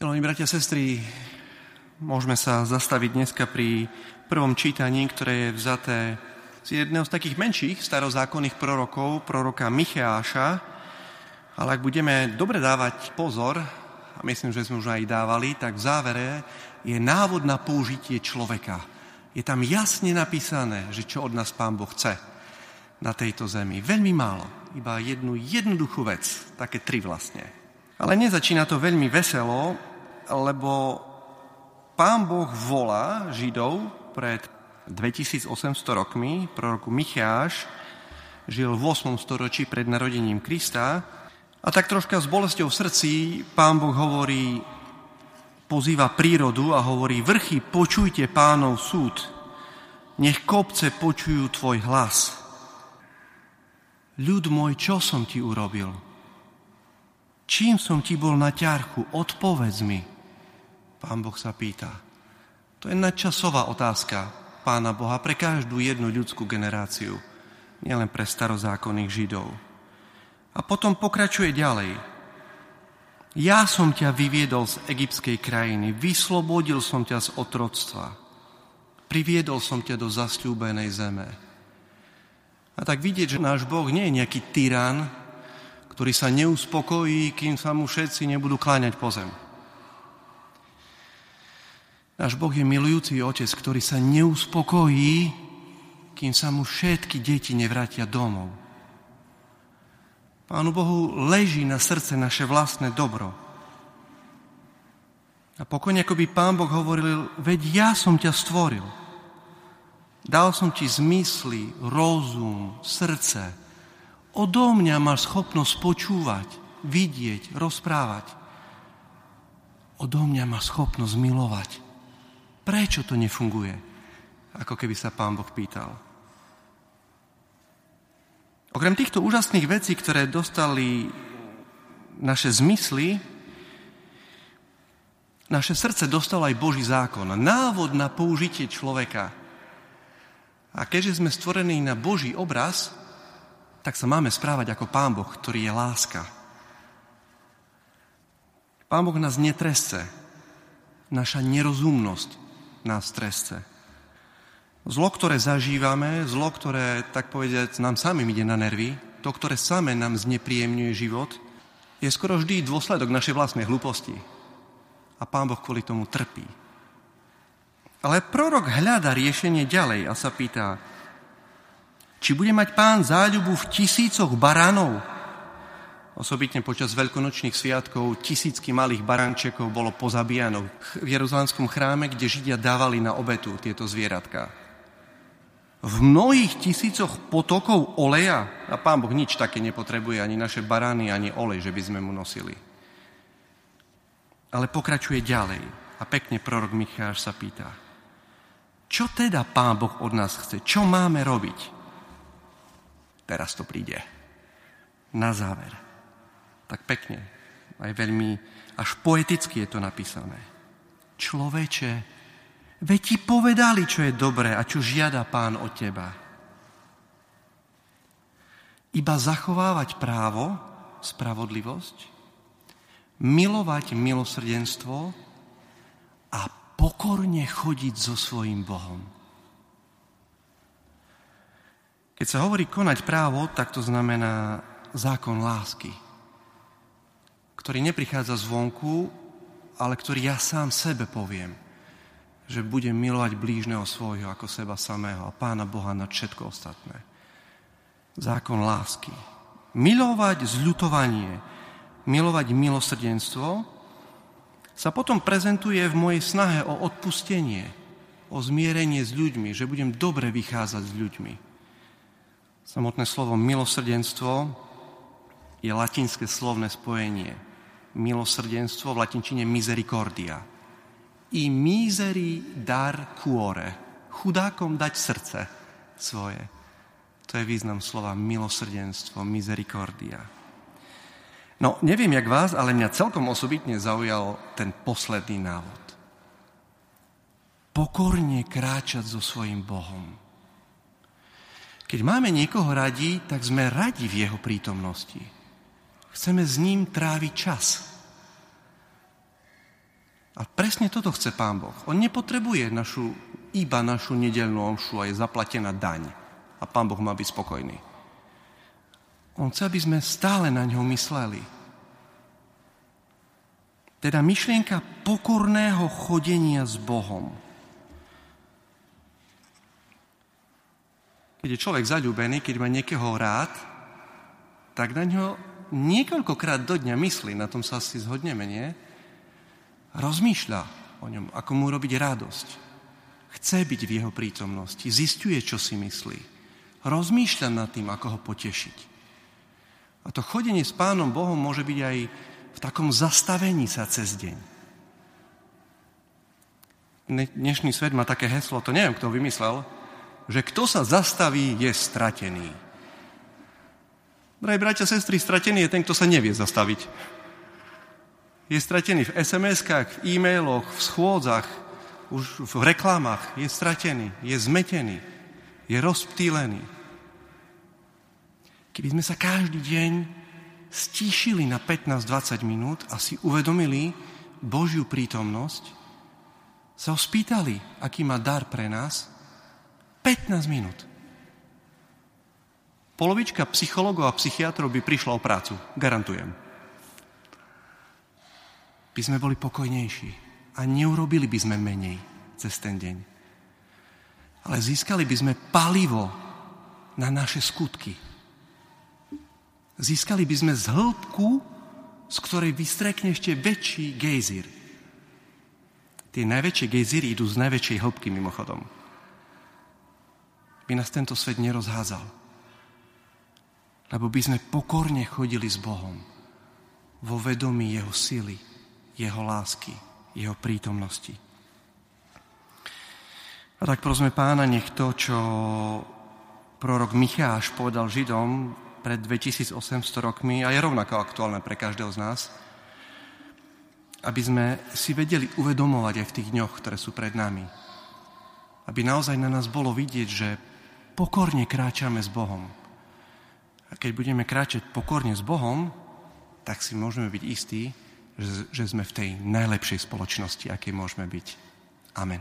Milí bratia a sestry, môžeme sa zastaviť dneska pri prvom čítaní, ktoré je vzaté z jedného z takých menších starozákonných prorokov, proroka Micheáša. Ale ak budeme dobre dávať pozor, a myslím, že sme už aj dávali, tak v závere je návod na použitie človeka. Je tam jasne napísané, že čo od nás Pán Boh chce na tejto zemi. Veľmi málo, iba jednu jednoduchú vec, také tri vlastne. Ale nezačína to veľmi veselo, lebo pán Boh volá Židov pred 2800 rokmi, proroku Micháš, žil v 8. storočí pred narodením Krista a tak troška s bolesťou v srdci pán Boh hovorí, pozýva prírodu a hovorí, vrchy, počujte pánov súd, nech kopce počujú tvoj hlas. Ľud môj, čo som ti urobil? Čím som ti bol na ťarchu? Odpovedz mi. Pán Boh sa pýta. To je nadčasová otázka Pána Boha pre každú jednu ľudskú generáciu, nielen pre starozákonných Židov. A potom pokračuje ďalej. Ja som ťa vyviedol z egyptskej krajiny, vyslobodil som ťa z otroctva, priviedol som ťa do zasľúbenej zeme. A tak vidieť, že náš Boh nie je nejaký tyran, ktorý sa neuspokojí, kým sa mu všetci nebudú kláňať po zem. Náš Boh je milujúci otec, ktorý sa neuspokojí, kým sa mu všetky deti nevrátia domov. Pánu Bohu leží na srdce naše vlastné dobro. A pokojne ako by Pán Boh hovoril, veď ja som ťa stvoril. Dal som ti zmysly, rozum, srdce. Odo mňa máš schopnosť počúvať, vidieť, rozprávať. Odo mňa máš schopnosť milovať. Prečo to nefunguje? Ako keby sa pán Boh pýtal. Okrem týchto úžasných vecí, ktoré dostali naše zmysly, naše srdce dostalo aj Boží zákon, návod na použitie človeka. A keďže sme stvorení na Boží obraz, tak sa máme správať ako Pán Boh, ktorý je láska. Pán Boh nás netresce. Naša nerozumnosť nás trestce. Zlo, ktoré zažívame, zlo, ktoré, tak povedať, nám samým ide na nervy, to, ktoré samé nám znepríjemňuje život, je skoro vždy dôsledok našej vlastnej hlúposti. A Pán Boh kvôli tomu trpí. Ale prorok hľada riešenie ďalej a sa pýta, či bude mať pán záľubu v tisícoch baránov, Osobitne počas veľkonočných sviatkov tisícky malých barančekov bolo pozabíjano v Jeruzalemskom chráme, kde Židia dávali na obetu tieto zvieratka. V mnohých tisícoch potokov oleja, a pán Boh nič také nepotrebuje, ani naše barány, ani olej, že by sme mu nosili. Ale pokračuje ďalej a pekne prorok Micháš sa pýta, čo teda pán Boh od nás chce? Čo máme robiť? Teraz to príde. Na záver tak pekne, aj veľmi, až poeticky je to napísané. Človeče, veď ti povedali, čo je dobré a čo žiada pán od teba. Iba zachovávať právo, spravodlivosť, milovať milosrdenstvo a pokorne chodiť so svojím Bohom. Keď sa hovorí konať právo, tak to znamená zákon lásky ktorý neprichádza zvonku, ale ktorý ja sám sebe poviem, že budem milovať blížneho svojho ako seba samého a Pána Boha nad všetko ostatné. Zákon lásky. Milovať zľutovanie, milovať milosrdenstvo sa potom prezentuje v mojej snahe o odpustenie, o zmierenie s ľuďmi, že budem dobre vychádzať s ľuďmi. Samotné slovo milosrdenstvo je latinské slovné spojenie milosrdenstvo v latinčine misericordia. I miseri dar cuore. Chudákom dať srdce svoje. To je význam slova milosrdenstvo, misericordia. No, neviem jak vás, ale mňa celkom osobitne zaujal ten posledný návod. Pokorne kráčať so svojim Bohom. Keď máme niekoho radi, tak sme radi v jeho prítomnosti. Chceme s ním tráviť čas. A presne toto chce Pán Boh. On nepotrebuje našu, iba našu nedelnú omšu a je zaplatená daň. A Pán Boh má byť spokojný. On chce, aby sme stále na ňo mysleli. Teda myšlienka pokorného chodenia s Bohom. Keď je človek zaľúbený, keď má niekoho rád, tak na ňo niekoľkokrát do dňa myslí, na tom sa asi zhodneme, nie? Rozmýšľa o ňom, ako mu robiť radosť. Chce byť v jeho prítomnosti, zistuje, čo si myslí. Rozmýšľa nad tým, ako ho potešiť. A to chodenie s Pánom Bohom môže byť aj v takom zastavení sa cez deň. Dnešný svet má také heslo, to neviem, kto vymyslel, že kto sa zastaví, je stratený. Drahí bratia, sestry, stratený je ten, kto sa nevie zastaviť. Je stratený v SMS-kách, v e-mailoch, v schôdzach, už v reklamách. Je stratený, je zmetený, je rozptýlený. Keby sme sa každý deň stíšili na 15-20 minút a si uvedomili Božiu prítomnosť, sa ho spýtali, aký má dar pre nás, 15 minút. Polovička psychologov a psychiatrov by prišla o prácu. Garantujem. By sme boli pokojnejší a neurobili by sme menej cez ten deň. Ale získali by sme palivo na naše skutky. Získali by sme z hĺbku, z ktorej vystrekne ešte väčší gejzír. Tie najväčšie gejzíry idú z najväčšej hĺbky mimochodom. By nás tento svet nerozházal lebo by sme pokorne chodili s Bohom vo vedomí Jeho sily, Jeho lásky, Jeho prítomnosti. A tak prosme pána, nech to, čo prorok Micháš povedal Židom pred 2800 rokmi, a je rovnako aktuálne pre každého z nás, aby sme si vedeli uvedomovať aj v tých dňoch, ktoré sú pred nami. Aby naozaj na nás bolo vidieť, že pokorne kráčame s Bohom, a keď budeme kráčať pokorne s Bohom, tak si môžeme byť istí, že, že sme v tej najlepšej spoločnosti, aké môžeme byť. Amen.